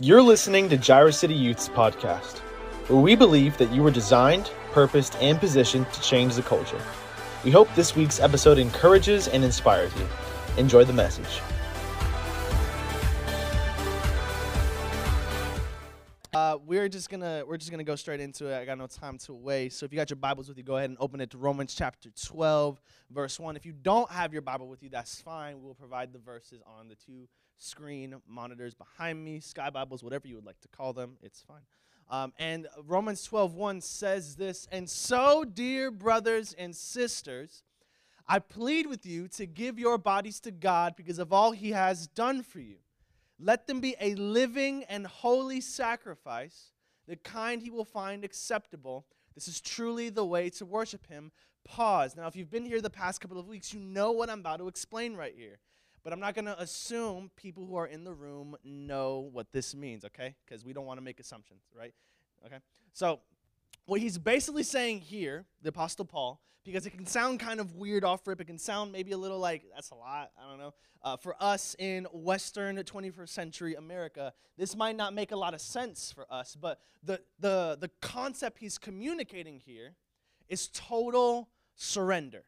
You're listening to Jireh City Youth's podcast, where we believe that you were designed, purposed, and positioned to change the culture. We hope this week's episode encourages and inspires you. Enjoy the message. Uh, we're just gonna we're just gonna go straight into it. I got no time to waste. So if you got your Bibles with you, go ahead and open it to Romans chapter 12, verse 1. If you don't have your Bible with you, that's fine. We'll provide the verses on the two screen monitors behind me, Sky Bibles, whatever you would like to call them. It's fine. Um, and Romans 12, 1 says this, and so, dear brothers and sisters, I plead with you to give your bodies to God because of all he has done for you. Let them be a living and holy sacrifice, the kind he will find acceptable. This is truly the way to worship him. Pause. Now, if you've been here the past couple of weeks, you know what I'm about to explain right here. But I'm not going to assume people who are in the room know what this means, okay? Because we don't want to make assumptions, right? Okay? So, what he's basically saying here, the Apostle Paul, because it can sound kind of weird off rip, it can sound maybe a little like, that's a lot, I don't know. Uh, for us in Western 21st century America, this might not make a lot of sense for us, but the, the, the concept he's communicating here is total surrender.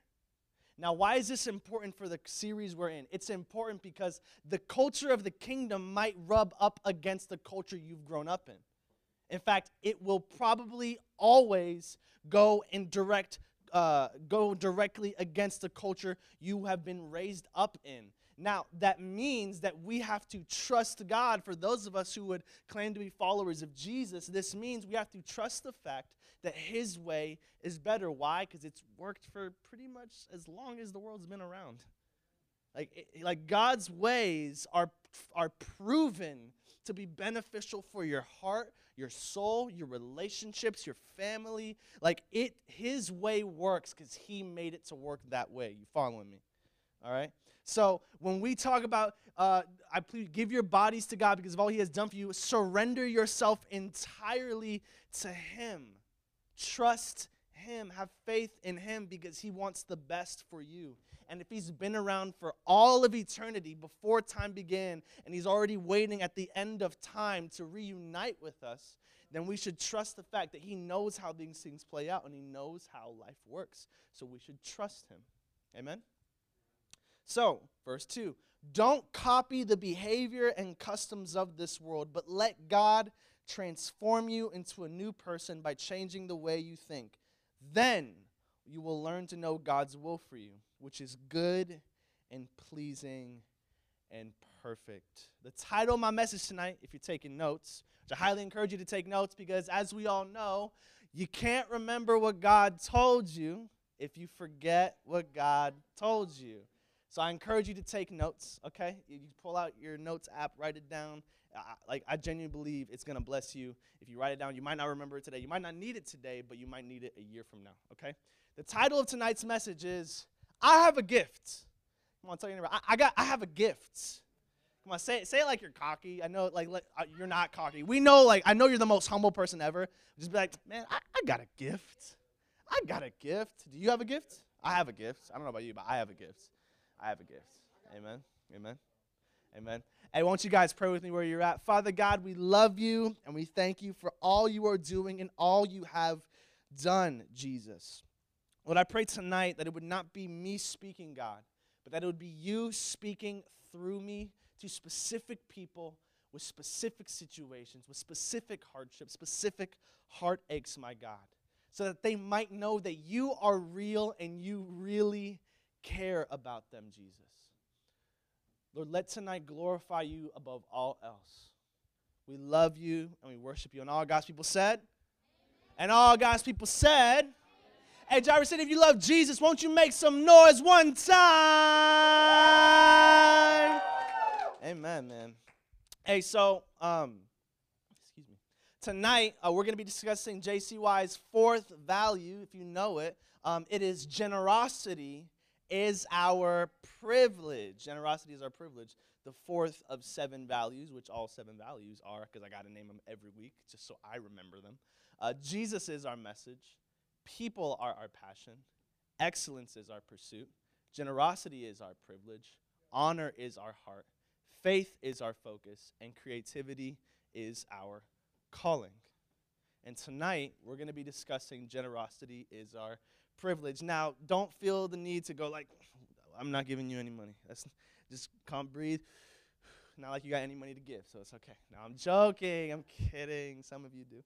Now, why is this important for the series we're in? It's important because the culture of the kingdom might rub up against the culture you've grown up in. In fact, it will probably always go in direct, uh, go directly against the culture you have been raised up in. Now, that means that we have to trust God. For those of us who would claim to be followers of Jesus, this means we have to trust the fact that His way is better. Why? Because it's worked for pretty much as long as the world's been around. Like, it, like God's ways are, are proven to be beneficial for your heart, your soul, your relationships, your family. Like it, His way works because He made it to work that way. You following me? All right. So when we talk about, uh, I please give your bodies to God because of all He has done for you. Surrender yourself entirely to Him. Trust Him. Have faith in Him because He wants the best for you. And if He's been around for all of eternity before time began, and He's already waiting at the end of time to reunite with us, then we should trust the fact that He knows how these things play out and He knows how life works. So we should trust Him. Amen? So, verse 2 Don't copy the behavior and customs of this world, but let God transform you into a new person by changing the way you think. Then you will learn to know God's will for you, which is good and pleasing and perfect. The title of my message tonight, if you're taking notes, which I highly encourage you to take notes because, as we all know, you can't remember what God told you if you forget what God told you. So I encourage you to take notes, okay? You pull out your notes app, write it down. I, like I genuinely believe it's gonna bless you if you write it down. You might not remember it today. You might not need it today, but you might need it a year from now. Okay. The title of tonight's message is "I have a gift." Come on, tell your neighbor. I, I got. I have a gift. Come on, say it. Say it like you're cocky. I know, like, like uh, you're not cocky. We know, like, I know you're the most humble person ever. Just be like, man, I, I got a gift. I got a gift. Do you have a gift? I have a gift. I don't know about you, but I have a gift. I have a gift. Amen. Amen. Amen. Hey, won't you guys pray with me where you're at? Father God, we love you and we thank you for all you are doing and all you have done, Jesus. Lord, I pray tonight that it would not be me speaking, God, but that it would be you speaking through me to specific people with specific situations, with specific hardships, specific heartaches, my God, so that they might know that you are real and you really care about them, Jesus. Lord, let tonight glorify you above all else. We love you and we worship you. And all God's people said, Amen. and all God's people said, Amen. Hey, Jairus said, if you love Jesus, won't you make some noise one time? Amen, man. Hey, so, um, excuse me. Tonight, uh, we're going to be discussing JCY's fourth value, if you know it. Um, it is generosity is our privilege. Generosity is our privilege. The fourth of seven values, which all seven values are, because I got to name them every week just so I remember them. Uh, Jesus is our message. People are our passion. Excellence is our pursuit. Generosity is our privilege. Honor is our heart. Faith is our focus. And creativity is our calling. And tonight, we're going to be discussing generosity is our privilege. Now, don't feel the need to go like, I'm not giving you any money. That's just come breathe. Not like you got any money to give, so it's okay. No, I'm joking. I'm kidding. Some of you do.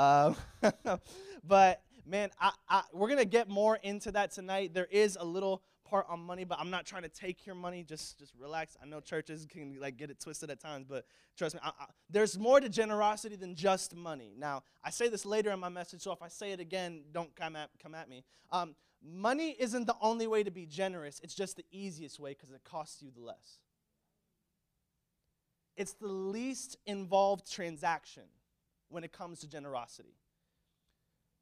Um, but man, I, I, we're gonna get more into that tonight. There is a little part on money, but I'm not trying to take your money. Just just relax. I know churches can like get it twisted at times, but trust me, I, I, there's more to generosity than just money. Now, I say this later in my message, so if I say it again, don't come at come at me. Um, money isn't the only way to be generous. It's just the easiest way because it costs you the less. It's the least involved transaction when it comes to generosity.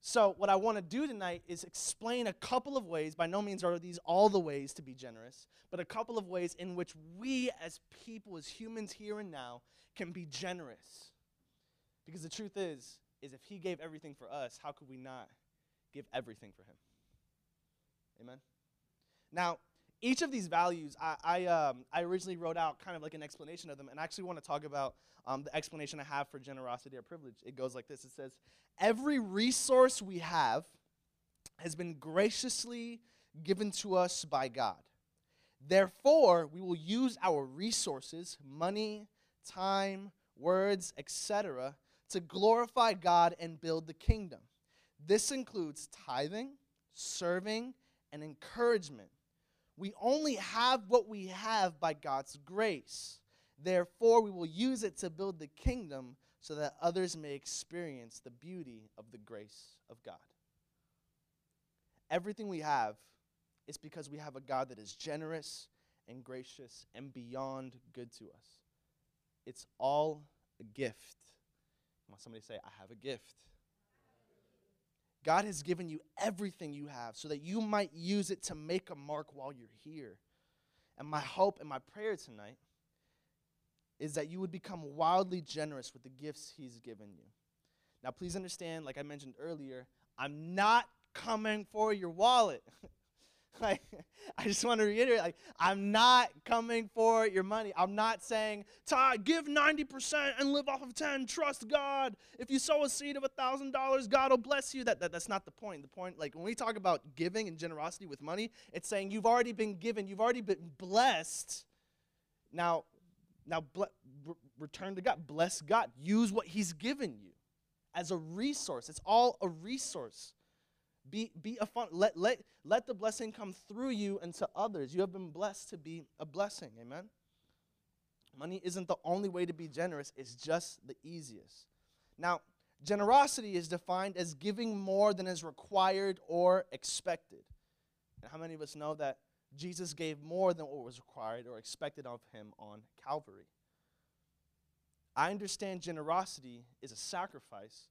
So, what I want to do tonight is explain a couple of ways. By no means are these all the ways to be generous, but a couple of ways in which we, as people, as humans here and now, can be generous. Because the truth is, is if He gave everything for us, how could we not give everything for Him? Amen. Now, each of these values, I, I, um, I, originally wrote out kind of like an explanation of them, and I actually want to talk about um, the explanation I have for generosity or privilege. It goes like this It says, Every resource we have has been graciously given to us by God. Therefore, we will use our resources, money, time, words, etc., to glorify God and build the kingdom. This includes tithing, serving, and encouragement we only have what we have by God's grace. Therefore, we will use it to build the kingdom so that others may experience the beauty of the grace of God. Everything we have is because we have a God that is generous and gracious and beyond good to us. It's all a gift. Somebody say, I have a gift. God has given you everything you have so that you might use it to make a mark while you're here. And my hope and my prayer tonight is that you would become wildly generous with the gifts He's given you. Now, please understand, like I mentioned earlier, I'm not coming for your wallet. Like, I just want to reiterate, like, I'm not coming for your money. I'm not saying, Ty, give 90% and live off of 10. Trust God. If you sow a seed of $1,000, God will bless you. That, that, that's not the point. The point, like, when we talk about giving and generosity with money, it's saying you've already been given, you've already been blessed. Now, now ble- return to God. Bless God. Use what He's given you as a resource. It's all a resource. Be, be a fun, let, let, let the blessing come through you and to others. You have been blessed to be a blessing. Amen? Money isn't the only way to be generous, it's just the easiest. Now, generosity is defined as giving more than is required or expected. And how many of us know that Jesus gave more than what was required or expected of him on Calvary? I understand generosity is a sacrifice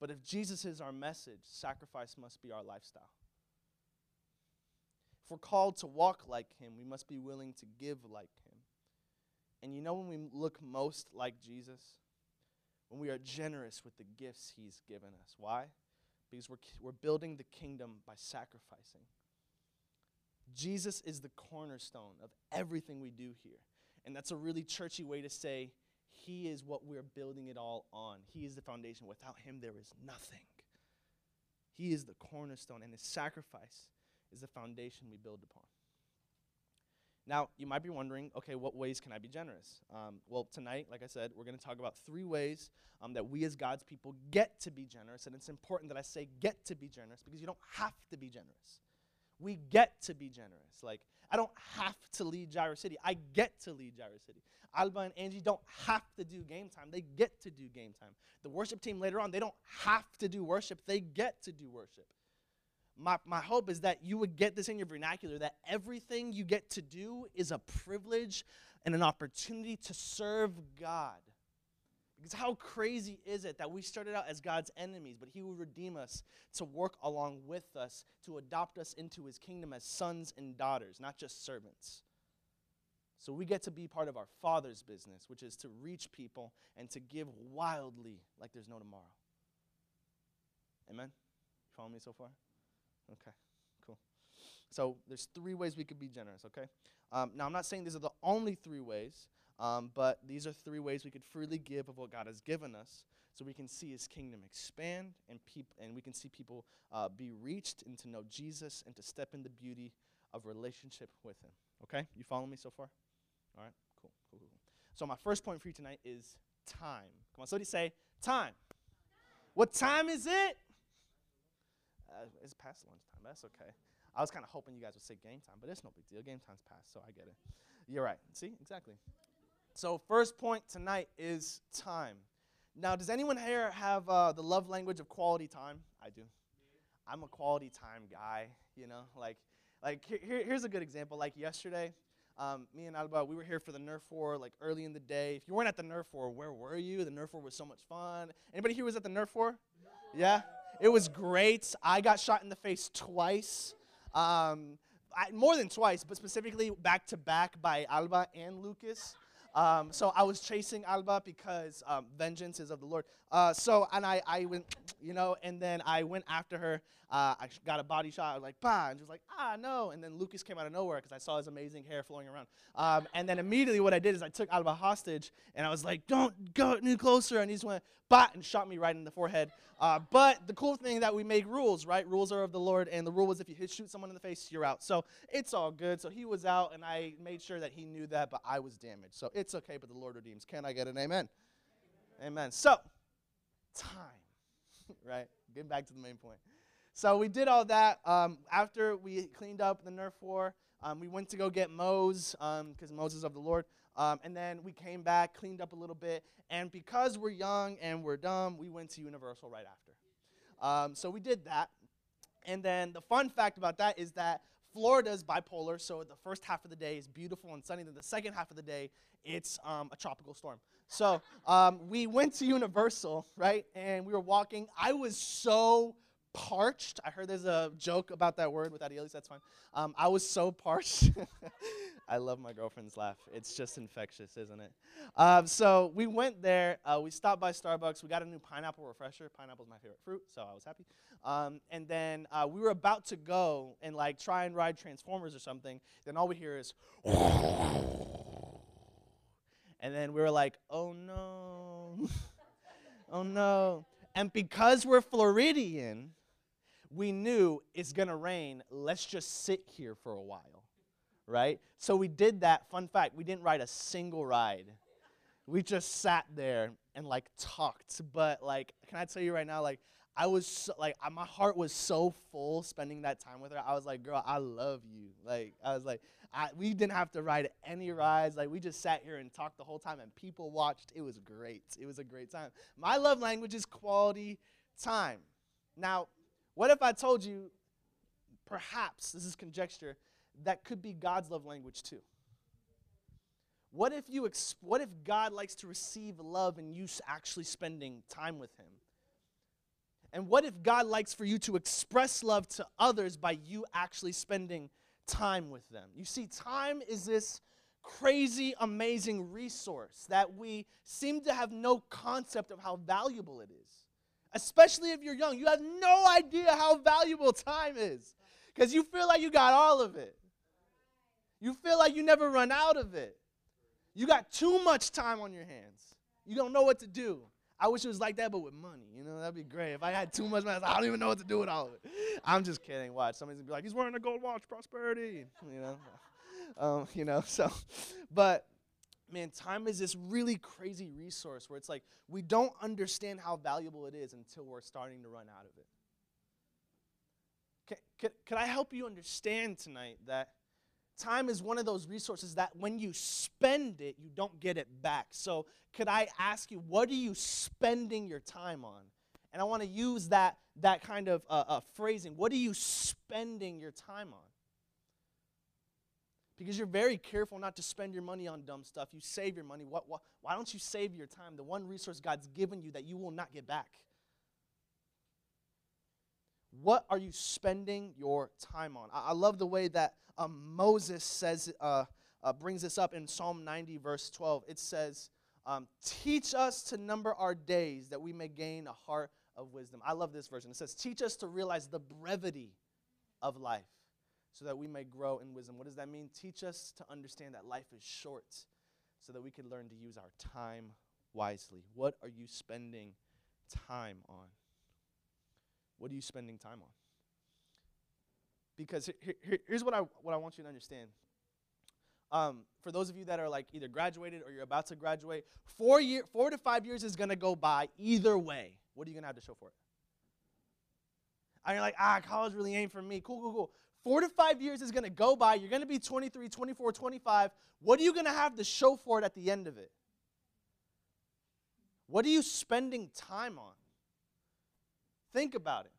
but if Jesus is our message, sacrifice must be our lifestyle. If we're called to walk like him, we must be willing to give like him. And you know when we look most like Jesus? When we are generous with the gifts he's given us. Why? Because we're, we're building the kingdom by sacrificing. Jesus is the cornerstone of everything we do here. And that's a really churchy way to say he is what we're building it all on. He is the foundation. Without Him, there is nothing. He is the cornerstone, and His sacrifice is the foundation we build upon. Now, you might be wondering, okay, what ways can I be generous? Um, well, tonight, like I said, we're going to talk about three ways um, that we as God's people get to be generous. And it's important that I say get to be generous because you don't have to be generous. We get to be generous. Like, I don't have to lead Jireh City. I get to lead Jireh City. Alba and Angie don't have to do game time. They get to do game time. The worship team later on, they don't have to do worship. They get to do worship. My, my hope is that you would get this in your vernacular that everything you get to do is a privilege and an opportunity to serve God. Because how crazy is it that we started out as God's enemies, but He will redeem us to work along with us, to adopt us into His kingdom as sons and daughters, not just servants. So we get to be part of our Father's business, which is to reach people and to give wildly like there's no tomorrow. Amen? You follow me so far? Okay, cool. So there's three ways we could be generous, okay? Um, now, I'm not saying these are the only three ways, Um, but these are three ways we could freely give of what God has given us so we can see his kingdom expand and, peop- and we can see people uh, be reached and to know Jesus and to step in the beauty of relationship with him. Okay? You follow me so far? All right? Cool, cool, cool. So my first point for you tonight is time. Come on, somebody say time. What time is it? Uh, it's past lunchtime. That's okay. I was kind of hoping you guys would say game time, but it's no big deal. Game time's past, so I get it. You're right. See, exactly. So, first point tonight is time. Now, does anyone here have uh, the love language of quality time? I do. I'm a quality time guy. You know, like, like here, here's a good example. Like yesterday, um, me and Alba, we were here for the Nerf War, like early in the day. If you weren't at the Nerf War, where were you? The Nerf War was so much fun. Anybody here was at the Nerf War? Yeah, it was great. I got shot in the face twice. Um, I, more than twice, but specifically back to back by Alba and Lucas. Um, so I was chasing Alba because um, vengeance is of the Lord. Uh, so, and I, I went, you know, and then I went after her. Uh, I got a body shot. I was like, bah, and she was like, ah, no. And then Lucas came out of nowhere because I saw his amazing hair flowing around. Um, and then immediately what I did is I took Alba hostage and I was like, don't go any closer. And he just went, bah, and shot me right in the forehead. Uh, but the cool thing that we make rules, right? Rules are of the Lord, and the rule was if you hit shoot someone in the face, you're out. So it's all good. So he was out, and I made sure that he knew that, but I was damaged. So it's okay, but the Lord redeems. Can I get an amen? Amen. So time, right? Getting back to the main point. So we did all that. Um, after we cleaned up the Nerf war, um, we went to go get Mose because um, Moses of the Lord. Um, and then we came back, cleaned up a little bit, and because we're young and we're dumb, we went to Universal right after. Um, so we did that. And then the fun fact about that is that Florida is bipolar, so the first half of the day is beautiful and sunny. Then the second half of the day, it's um, a tropical storm. So um, we went to Universal, right? And we were walking. I was so parched. I heard there's a joke about that word without Elias. That's fine. Um, I was so parched. I love my girlfriend's laugh. It's just infectious, isn't it? Um, so we went there. Uh, we stopped by Starbucks. We got a new pineapple refresher. Pineapple's my favorite fruit, so I was happy. Um, and then uh, we were about to go and like try and ride Transformers or something. Then all we hear is, and then we were like, oh no, oh no. And because we're Floridian, we knew it's going to rain. Let's just sit here for a while, right? So we did that. Fun fact we didn't ride a single ride. We just sat there and like talked. But like, can I tell you right now, like, I was so, like, my heart was so full spending that time with her. I was like, girl, I love you. Like, I was like, I, we didn't have to ride any rides. Like, we just sat here and talked the whole time, and people watched. It was great. It was a great time. My love language is quality time. Now, what if I told you, perhaps, this is conjecture, that could be God's love language too? What if, you what if God likes to receive love and you actually spending time with Him? And what if God likes for you to express love to others by you actually spending time with them? You see, time is this crazy, amazing resource that we seem to have no concept of how valuable it is especially if you're young. You have no idea how valuable time is because you feel like you got all of it. You feel like you never run out of it. You got too much time on your hands. You don't know what to do. I wish it was like that, but with money. You know, that'd be great. If I had too much money, I don't even know what to do with all of it. I'm just kidding. Watch. Somebody's gonna be like, he's wearing a gold watch, prosperity. You know, um, you know. So, but man, time is this really crazy resource where it's like we don't understand how valuable it is until we're starting to run out of it. Could, can I help you understand tonight that time is one of those resources that when you spend it, you don't get it back? So, could I ask you, what are you spending your time on? And I want to use that, that kind of uh, uh, phrasing. What are you spending your time on? Because you're very careful not to spend your money on dumb stuff. You save your money. What, why don't you save your time, the one resource God's given you that you will not get back? What are you spending your time on? I, I love the way that um, Moses says, uh, uh, brings this up in Psalm 90, verse 12. It says, um, Teach us to number our days that we may gain a heart of wisdom. I love this version. It says, Teach us to realize the brevity of life so that we may grow in wisdom. What does that mean? Teach us to understand that life is short so that we can learn to use our time wisely. What are you spending time on? What are you spending time on? Because here, here, here's what I, what I want you to understand. Um, for those of you that are like either graduated or you're about to graduate, four, year, four to five years is going to go by either way. What are you going to have to show for it? And you're like, ah, college really ain't for me. Cool, cool, cool. Four to five years is going to go by. You're going to be 23, 24, 25. What are you going to have to show for it at the end of it? What are you spending time on? Think about it.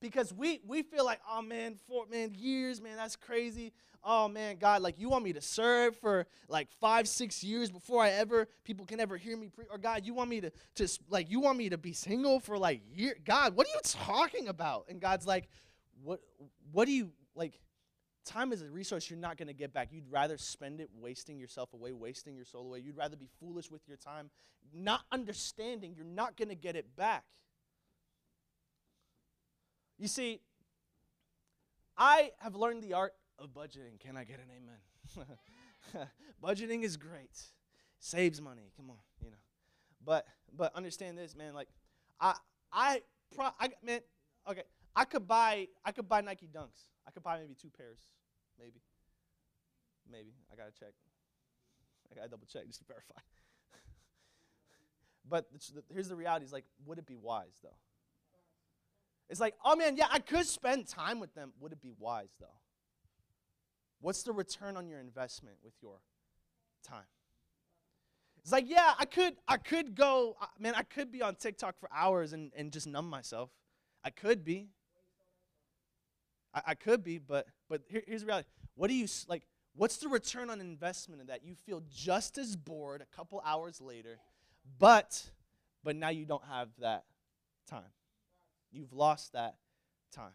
Because we, we feel like, oh man, four man, years, man, that's crazy. Oh man, God, like you want me to serve for like five, six years before I ever people can ever hear me pre- or God, you want me to just like you want me to be single for like year God, what are you talking about? And God's like, What what do you like time is a resource you're not going to get back. You'd rather spend it wasting yourself away, wasting your soul away. You'd rather be foolish with your time, not understanding you're not going to get it back. You see, I have learned the art of budgeting. Can I get an amen? budgeting is great. Saves money. Come on, you know. But but understand this, man, like I I pro I man, okay, I could buy I could buy Nike Dunks. I could buy maybe two pairs, maybe. Maybe. I got to check. I got to double check just to verify. but here's the reality is like would it be wise though? It's like, oh man, yeah, I could spend time with them. Would it be wise though? What's the return on your investment with your time? It's like, yeah, I could, I could go, uh, man, I could be on TikTok for hours and, and just numb myself. I could be. I, I could be, but but here, here's the reality. What do you like? What's the return on investment in that? You feel just as bored a couple hours later, but but now you don't have that time. You've lost that time.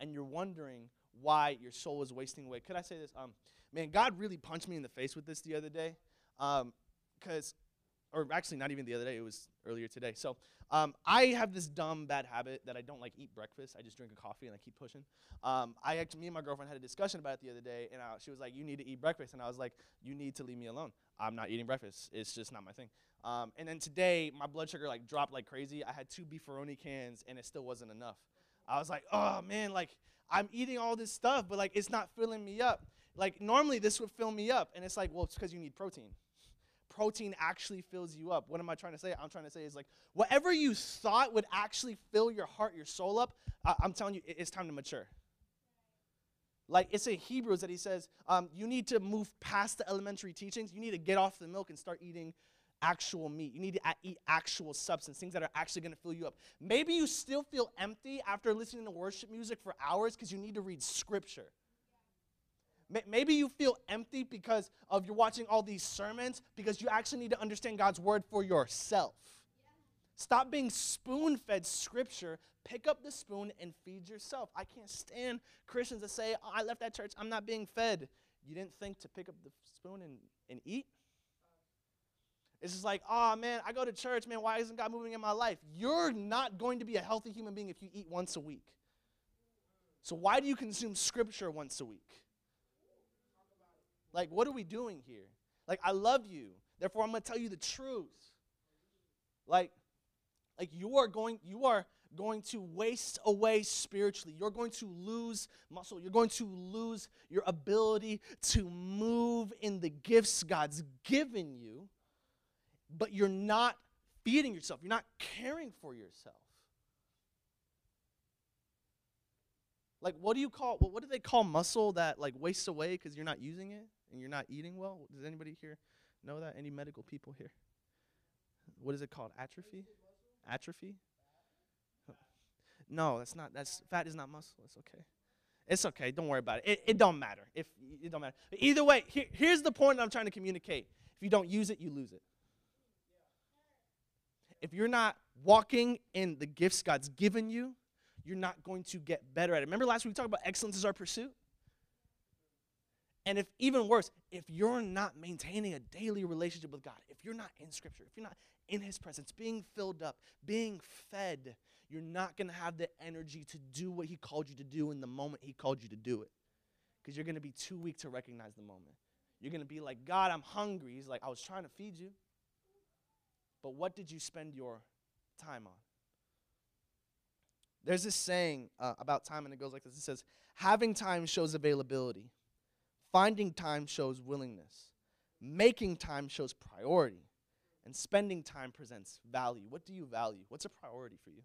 And you're wondering why your soul is wasting away. Could I say this? Um, man, God really punched me in the face with this the other day. Because, um, or actually, not even the other day, it was earlier today. So, um, I have this dumb bad habit that I don't like eat breakfast. I just drink a coffee and I keep pushing. Um, I actually, me and my girlfriend had a discussion about it the other day, and I, she was like, "You need to eat breakfast," and I was like, "You need to leave me alone. I'm not eating breakfast. It's just not my thing." Um, and then today, my blood sugar like dropped like crazy. I had two beefaroni cans, and it still wasn't enough. I was like, "Oh man, like I'm eating all this stuff, but like it's not filling me up. Like normally this would fill me up, and it's like, well, it's because you need protein. Protein actually fills you up. What am I trying to say? I'm trying to say is like whatever you thought would actually fill your heart, your soul up. I- I'm telling you, it's time to mature. Like it's in Hebrews that he says, um, you need to move past the elementary teachings. You need to get off the milk and start eating actual meat. You need to eat actual substance, things that are actually going to fill you up. Maybe you still feel empty after listening to worship music for hours because you need to read scripture. Maybe you feel empty because of you're watching all these sermons because you actually need to understand God's word for yourself. Stop being spoon fed scripture. Pick up the spoon and feed yourself. I can't stand Christians that say, oh, I left that church, I'm not being fed. You didn't think to pick up the spoon and, and eat? It's just like, oh man, I go to church, man, why isn't God moving in my life? You're not going to be a healthy human being if you eat once a week. So why do you consume scripture once a week? Like, what are we doing here? Like, I love you. Therefore, I'm going to tell you the truth. Like, like you are going, you are going to waste away spiritually. You're going to lose muscle. You're going to lose your ability to move in the gifts God's given you but you're not feeding yourself, you're not caring for yourself. Like, what do you call, what do they call muscle that like wastes away because you're not using it and you're not eating well? Does anybody here know that? Any medical people here? What is it called? Atrophy? Atrophy? No, that's not, that's, fat is not muscle. It's okay. It's okay. Don't worry about it. It, it don't matter. If it don't matter. But either way, here, here's the point I'm trying to communicate. If you don't use it, you lose it if you're not walking in the gifts God's given you, you're not going to get better at it. Remember last week we talked about excellence is our pursuit? And if even worse, if you're not maintaining a daily relationship with God, if you're not in Scripture, if you're not in His presence, being filled up, being fed, you're not going to have the energy to do what He called you to do in the moment He called you to do it. Because you're going to be too weak to recognize the moment. You're going to be like, God, I'm hungry. He's like, I was trying to feed you. But what did you spend your time on? There's this saying uh, about time, and it goes like this it says, Having time shows availability, finding time shows willingness, making time shows priority, and spending time presents value. What do you value? What's a priority for you?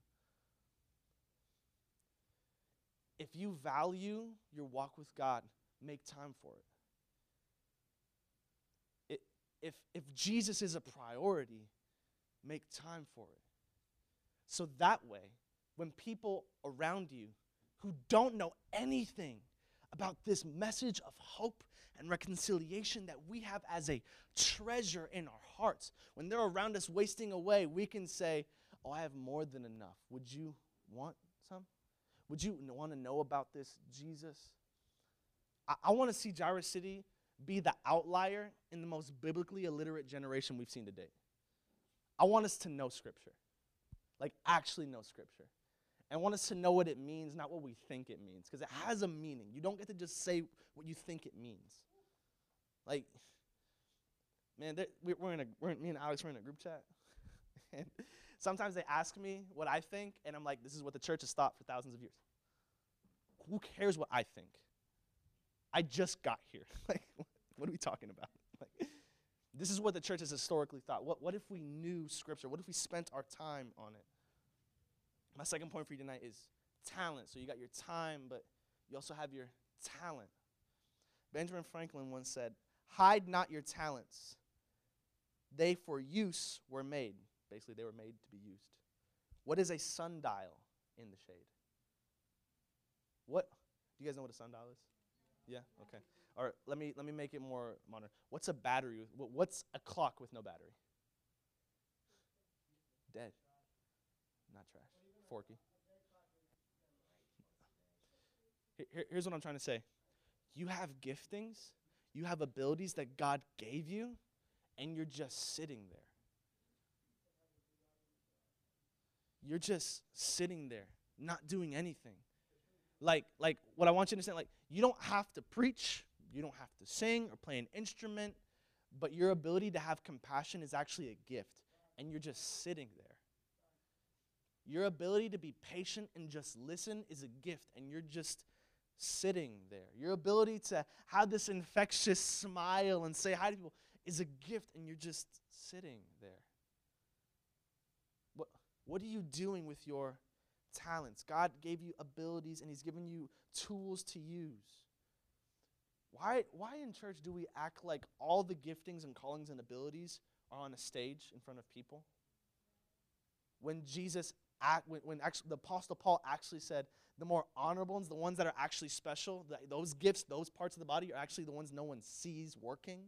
If you value your walk with God, make time for it. it if, if Jesus is a priority, make time for it. So that way, when people around you who don't know anything about this message of hope and reconciliation that we have as a treasure in our hearts, when they're around us wasting away, we can say, Oh, I have more than enough. Would you want some? Would you want to know about this Jesus? I, I want to see Jireh City be the outlier in the most biblically illiterate generation we've seen to date. I want us to know Scripture, like actually know Scripture. I want us to know what it means, not what we think it means, because it has a meaning. You don't get to just say what you think it means. Like, man, we're in a, we're, me and Alex, we're in a group chat. and sometimes they ask me what I think, and I'm like, this is what the church has thought for thousands of years. Who cares what I think? I just got here. like, what are we talking about? Like, this is what the church has historically thought. What, what if we knew Scripture? What if we spent our time on it? My second point for you tonight is talent. So you got your time, but you also have your talent. Benjamin Franklin once said, Hide not your talents. They for use were made. Basically, they were made to be used. What is a sundial in the shade? What? Do you guys know what a sundial is? Yeah? Okay. All right, let me, let me make it more modern. What's a battery? What's a clock with no battery? Dead. Not trash. Forky. Here, here's what I'm trying to say you have giftings, you have abilities that God gave you, and you're just sitting there. You're just sitting there, not doing anything. Like, like what I want you to understand, like, you don't have to preach, you don't have to sing or play an instrument, but your ability to have compassion is actually a gift, and you're just sitting there. Your ability to be patient and just listen is a gift, and you're just sitting there. Your ability to have this infectious smile and say hi to people is a gift, and you're just sitting there. What, what are you doing with your talents? God gave you abilities, and He's given you tools to use. Why, why in church do we act like all the giftings and callings and abilities are on a stage in front of people? When Jesus when, when actually, the Apostle Paul actually said, the more honorable ones, the ones that are actually special, the, those gifts, those parts of the body are actually the ones no one sees working.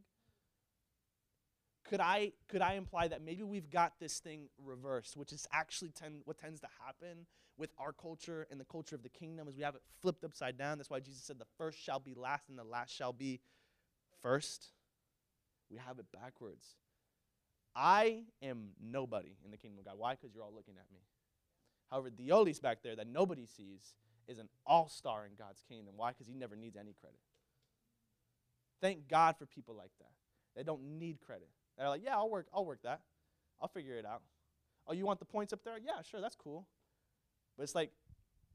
Could I, could I imply that maybe we've got this thing reversed, which is actually tend, what tends to happen with our culture and the culture of the kingdom is we have it flipped upside down. That's why Jesus said the first shall be last and the last shall be first. We have it backwards. I am nobody in the kingdom of God. Why? Because you're all looking at me. However, the Diolis back there that nobody sees is an all star in God's kingdom. Why? Because he never needs any credit. Thank God for people like that. They don't need credit. They're like, yeah, I'll work, I'll work that. I'll figure it out. Oh, you want the points up there? Yeah, sure, that's cool. But it's like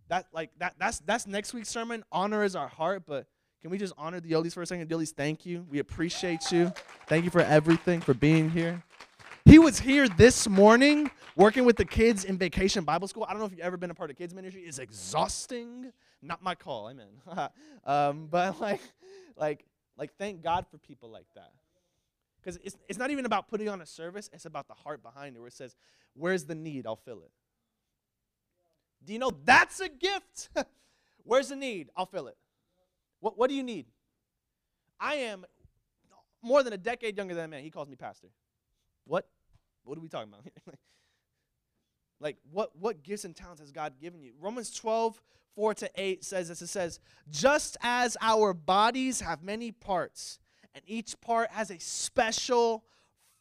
that, like that, that's that's next week's sermon. Honor is our heart, but can we just honor the Diolis for a second? Diolis, thank you. We appreciate you. Thank you for everything, for being here. He was here this morning working with the kids in vacation Bible school. I don't know if you've ever been a part of kids ministry. It's exhausting. Not my call, amen. um, but like, like, like, thank God for people like that. Because it's, it's not even about putting on a service, it's about the heart behind it, where it says, Where's the need? I'll fill it. Do you know that's a gift? Where's the need? I'll fill it. What, what do you need? I am more than a decade younger than that man. He calls me pastor. What? What are we talking about? here? like, what, what gifts and talents has God given you? Romans 12, 4 to 8 says this. It says, Just as our bodies have many parts, and each part has a special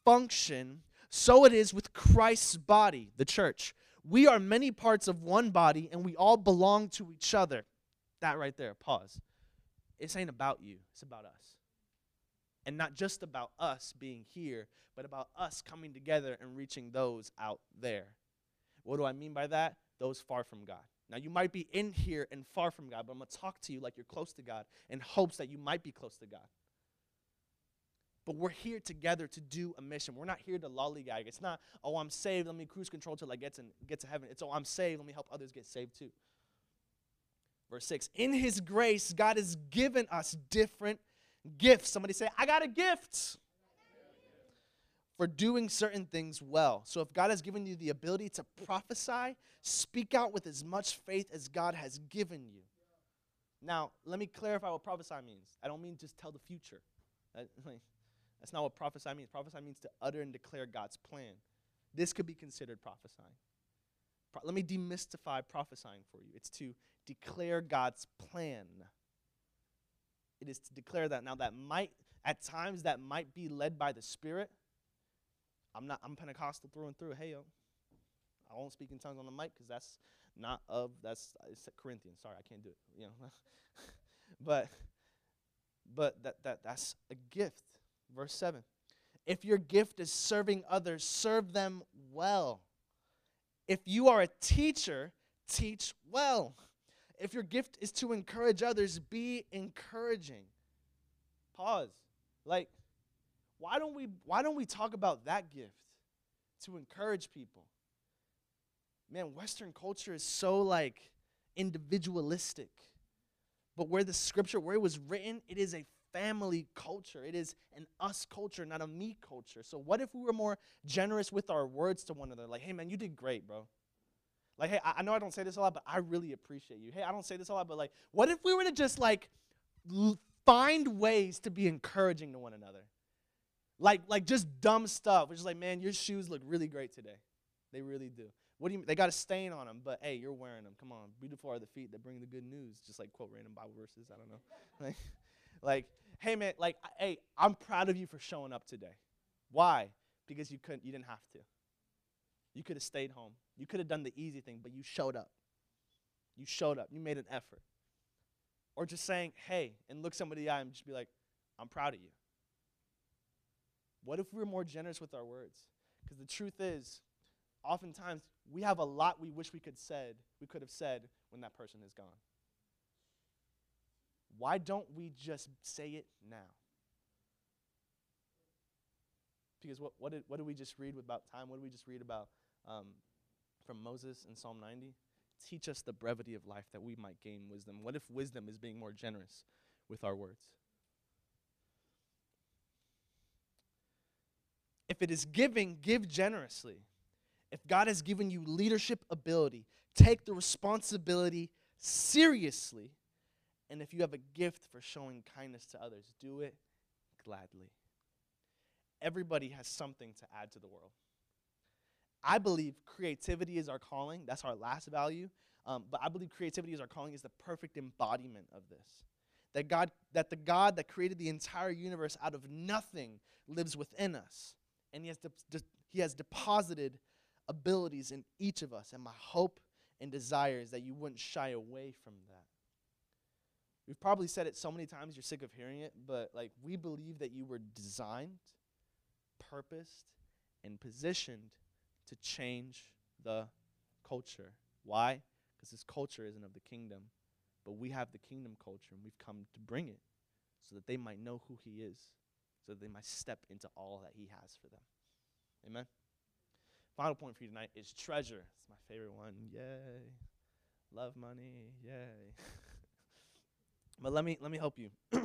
function, so it is with Christ's body, the church. We are many parts of one body, and we all belong to each other. That right there, pause. It's ain't about you, it's about us. And not just about us being here, but about us coming together and reaching those out there. What do I mean by that? Those far from God. Now, you might be in here and far from God, but I'm going to talk to you like you're close to God in hopes that you might be close to God. But we're here together to do a mission. We're not here to lollygag. It's not, oh, I'm saved, let me cruise control till I get to, get to heaven. It's, oh, I'm saved, let me help others get saved too. Verse 6 In His grace, God has given us different gifts. Somebody say, I got a gift for doing certain things well. So if God has given you the ability to prophesy, speak out with as much faith as God has given you. Now, let me clarify what prophesy means. I don't mean just tell the future. That's not what prophesy means. Prophesy means to utter and declare God's plan. This could be considered prophesying. Pro- let me demystify prophesying for you. It's to declare God's plan. It is to declare that. Now, that might, at times, that might be led by the Spirit I'm not. I'm Pentecostal through and through. Hey yo, I won't speak in tongues on the mic because that's not of that's it's Corinthians. Sorry, I can't do it. You know, but but that that that's a gift. Verse seven. If your gift is serving others, serve them well. If you are a teacher, teach well. If your gift is to encourage others, be encouraging. Pause. Like why don't we why don't we talk about that gift to encourage people? Man, Western culture is so like individualistic. But where the scripture, where it was written, it is a family culture. It is an us culture, not a me culture. So what if we were more generous with our words to one another? Like, hey man, you did great, bro. Like, hey, I, know I don't say this a lot, but I really appreciate you. Hey, I don't say this a lot, but like, what if we were to just like find ways to be encouraging to one another? Like, like just dumb stuff. Which is like, man, your shoes look really great today. They really do. What do you? They got a stain on them, but hey, you're wearing them. Come on, beautiful are the feet that bring the good news. Just like quote random Bible verses. I don't know. like, like, hey man, like, hey, I'm proud of you for showing up today. Why? Because you couldn't. You didn't have to. You could have stayed home. You could have done the easy thing, but you showed up. You showed up. You made an effort. Or just saying, hey, and look somebody in the eye and just be like, I'm proud of you. What if we were more generous with our words? Because the truth is, oftentimes we have a lot we wish we could said we could have said when that person is gone. Why don't we just say it now? Because what, what, did, what did we just read about time? What did we just read about um, from Moses in Psalm 90? Teach us the brevity of life that we might gain wisdom. What if wisdom is being more generous with our words? If it is giving, give generously. If God has given you leadership ability, take the responsibility seriously. And if you have a gift for showing kindness to others, do it gladly. Everybody has something to add to the world. I believe creativity is our calling. That's our last value. Um, but I believe creativity is our calling is the perfect embodiment of this. That God, that the God that created the entire universe out of nothing lives within us and he has, de- de- he has deposited abilities in each of us. And my hope and desire is that you wouldn't shy away from that. We've probably said it so many times you're sick of hearing it, but like we believe that you were designed, purposed, and positioned to change the culture. Why? Because this culture isn't of the kingdom, but we have the kingdom culture and we've come to bring it so that they might know who he is so that they might step into all that He has for them. Amen. Final point for you tonight is treasure. It's my favorite one. Yay. Love money. Yay. but let me let me help you.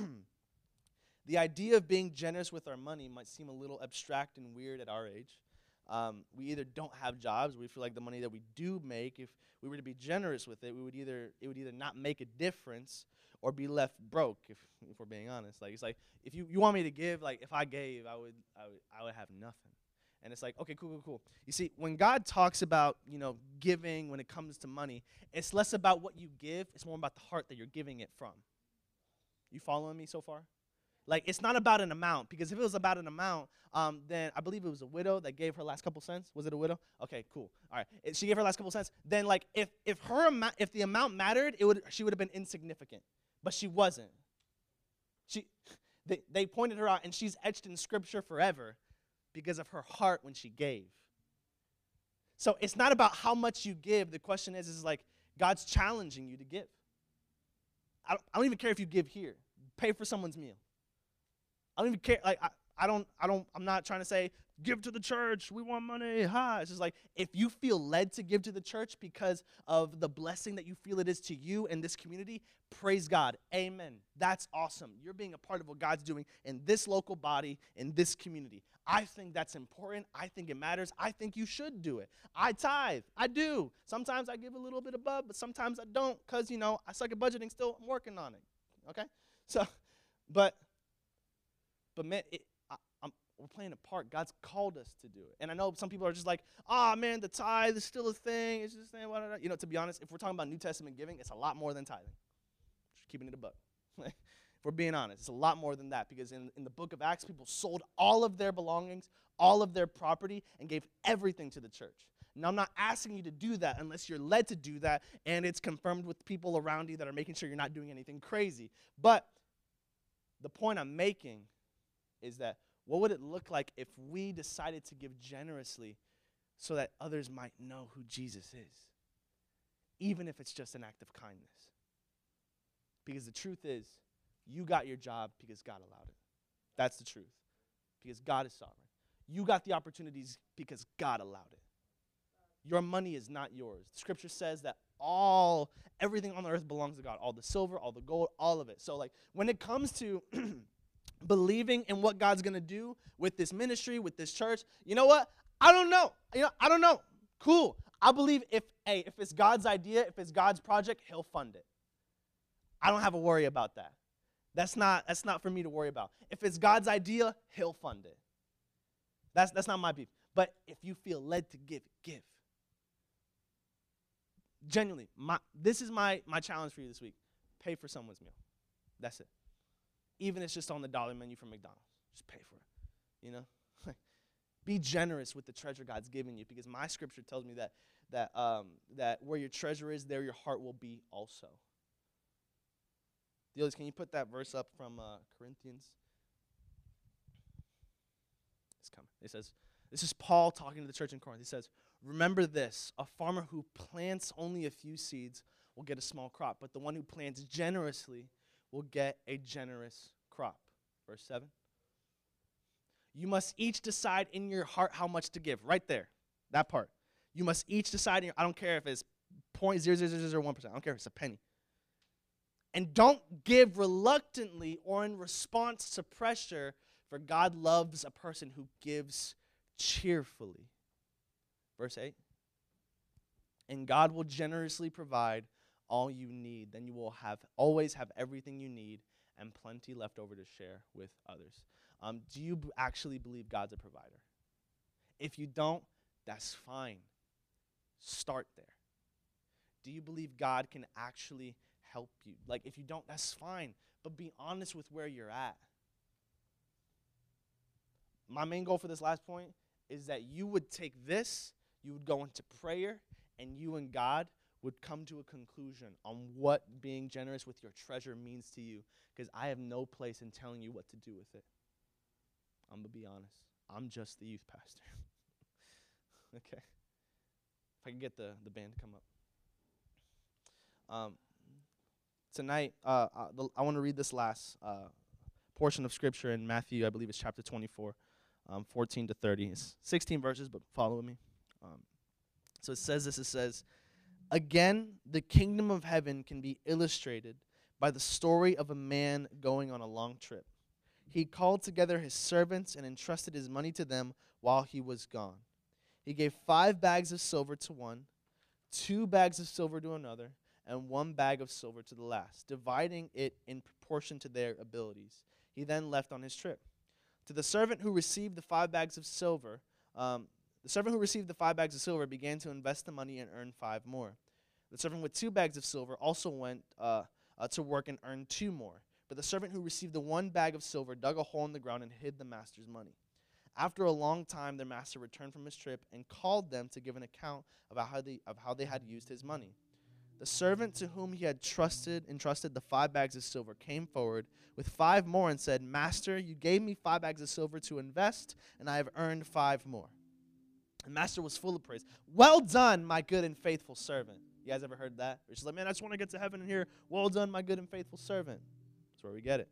the idea of being generous with our money might seem a little abstract and weird at our age. Um, we either don't have jobs, we feel like the money that we do make, if we were to be generous with it, we would either it would either not make a difference or be left broke if, if we're being honest. Like it's like if you, you want me to give like if i gave i would i would i would have nothing. And it's like okay cool cool cool. You see when god talks about you know giving when it comes to money it's less about what you give it's more about the heart that you're giving it from. You following me so far like it's not about an amount because if it was about an amount um, then i believe it was a widow that gave her last couple cents was it a widow okay cool all right she gave her last couple cents then like if if her amount if the amount mattered it would she would have been insignificant but she wasn't. She they, they pointed her out, and she's etched in scripture forever because of her heart when she gave. So it's not about how much you give. The question is, is like, God's challenging you to give. I don't, I don't even care if you give here. Pay for someone's meal. I don't even care. Like, I, I don't, I don't, I'm not trying to say, give to the church. We want money. Ha. It's just like if you feel led to give to the church because of the blessing that you feel it is to you and this community, praise God. Amen. That's awesome. You're being a part of what God's doing in this local body, in this community. I think that's important. I think it matters. I think you should do it. I tithe. I do. Sometimes I give a little bit above, but sometimes I don't because, you know, I suck at budgeting still. I'm working on it. Okay? So, but, but man, it, we're playing a part. God's called us to do it. And I know some people are just like, oh man, the tithe is still a thing. It's just eh, a thing. You know, to be honest, if we're talking about New Testament giving, it's a lot more than tithing. Just keeping it a buck. if we're being honest, it's a lot more than that because in, in the book of Acts, people sold all of their belongings, all of their property, and gave everything to the church. Now, I'm not asking you to do that unless you're led to do that and it's confirmed with people around you that are making sure you're not doing anything crazy. But the point I'm making is that what would it look like if we decided to give generously so that others might know who Jesus is? Even if it's just an act of kindness. Because the truth is, you got your job because God allowed it. That's the truth. Because God is sovereign. You got the opportunities because God allowed it. Your money is not yours. The scripture says that all everything on the earth belongs to God. All the silver, all the gold, all of it. So like when it comes to believing in what God's going to do with this ministry, with this church, you know what? I don't know. You know, I don't know. Cool. I believe if hey, if it's God's idea, if it's God's project, he'll fund it. I don't have a worry about that. That's not that's not for me to worry about. If it's God's idea, he'll fund it. That's that's not my beef. But if you feel led to give, give. Genuinely, my this is my my challenge for you this week. Pay for someone's meal. That's it even if it's just on the dollar menu from McDonald's. Just pay for it. You know? Be generous with the treasure God's given you because my scripture tells me that that um, that where your treasure is, there your heart will be also. Dealers, can you put that verse up from uh, Corinthians? It's coming. It says, this is Paul talking to the church in Corinth. He says, Remember this a farmer who plants only a few seeds will get a small crop, but the one who plants generously will get a generous crop. Verse 7. You must each decide in your heart how much to give. Right there. That part. You must each decide. Your, I don't care if it's 0.00001%. I don't care if it's a penny. And don't give reluctantly or in response to pressure, for God loves a person who gives cheerfully. Verse 8. And God will generously provide all you need, then you will have always have everything you need and plenty left over to share with others. Um, do you b- actually believe God's a provider? If you don't, that's fine. Start there. Do you believe God can actually help you? Like, if you don't, that's fine. But be honest with where you're at. My main goal for this last point is that you would take this, you would go into prayer, and you and God would come to a conclusion on what being generous with your treasure means to you because I have no place in telling you what to do with it. I'm going to be honest. I'm just the youth pastor. okay. If I can get the, the band to come up. Um, tonight, uh, uh, the, I want to read this last uh, portion of scripture in Matthew, I believe it's chapter 24, um, 14 to 30. It's 16 verses, but follow me. Um, so it says this it says, Again, the kingdom of heaven can be illustrated by the story of a man going on a long trip. He called together his servants and entrusted his money to them while he was gone. He gave five bags of silver to one, two bags of silver to another, and one bag of silver to the last, dividing it in proportion to their abilities. He then left on his trip. To the servant who received the five bags of silver, um, the servant who received the five bags of silver began to invest the money and earn five more. The servant with two bags of silver also went uh, uh, to work and earned two more. But the servant who received the one bag of silver dug a hole in the ground and hid the master's money. After a long time, their master returned from his trip and called them to give an account about how they, of how they had used his money. The servant to whom he had trusted entrusted the five bags of silver came forward with five more and said, Master, you gave me five bags of silver to invest, and I have earned five more. The master was full of praise. Well done, my good and faithful servant. You guys ever heard that? It's like, man, I just want to get to heaven and hear, well done, my good and faithful servant. That's where we get it.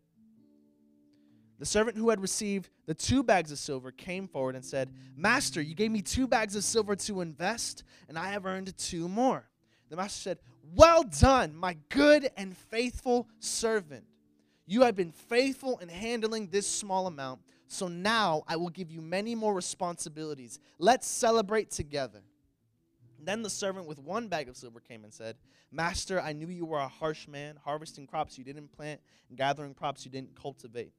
The servant who had received the two bags of silver came forward and said, Master, you gave me two bags of silver to invest, and I have earned two more. The master said, Well done, my good and faithful servant. You have been faithful in handling this small amount, so now I will give you many more responsibilities. Let's celebrate together. Then the servant with one bag of silver came and said, Master, I knew you were a harsh man, harvesting crops you didn't plant and gathering crops you didn't cultivate.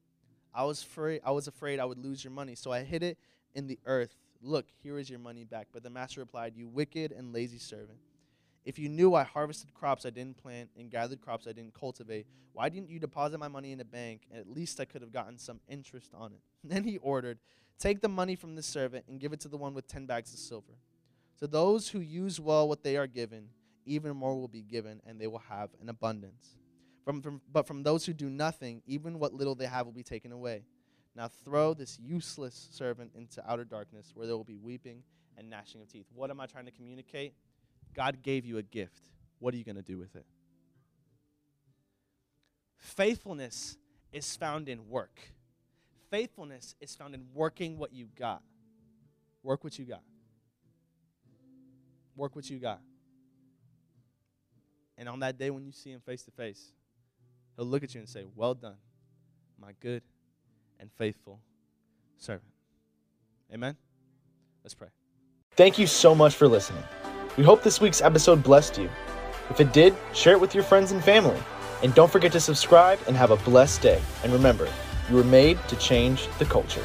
I was afraid I was afraid I would lose your money, so I hid it in the earth. Look, here is your money back. But the master replied, You wicked and lazy servant. If you knew I harvested crops I didn't plant and gathered crops I didn't cultivate, why didn't you deposit my money in a bank and at least I could have gotten some interest on it? Then he ordered, Take the money from this servant and give it to the one with ten bags of silver. To those who use well what they are given, even more will be given, and they will have an abundance. From, from, but from those who do nothing, even what little they have will be taken away. Now throw this useless servant into outer darkness, where there will be weeping and gnashing of teeth. What am I trying to communicate? God gave you a gift. What are you going to do with it? Faithfulness is found in work. Faithfulness is found in working what you got. Work what you got. Work what you got. And on that day when you see him face to face, he'll look at you and say, Well done, my good and faithful servant. Amen? Let's pray. Thank you so much for listening. We hope this week's episode blessed you. If it did, share it with your friends and family. And don't forget to subscribe and have a blessed day. And remember, you were made to change the culture.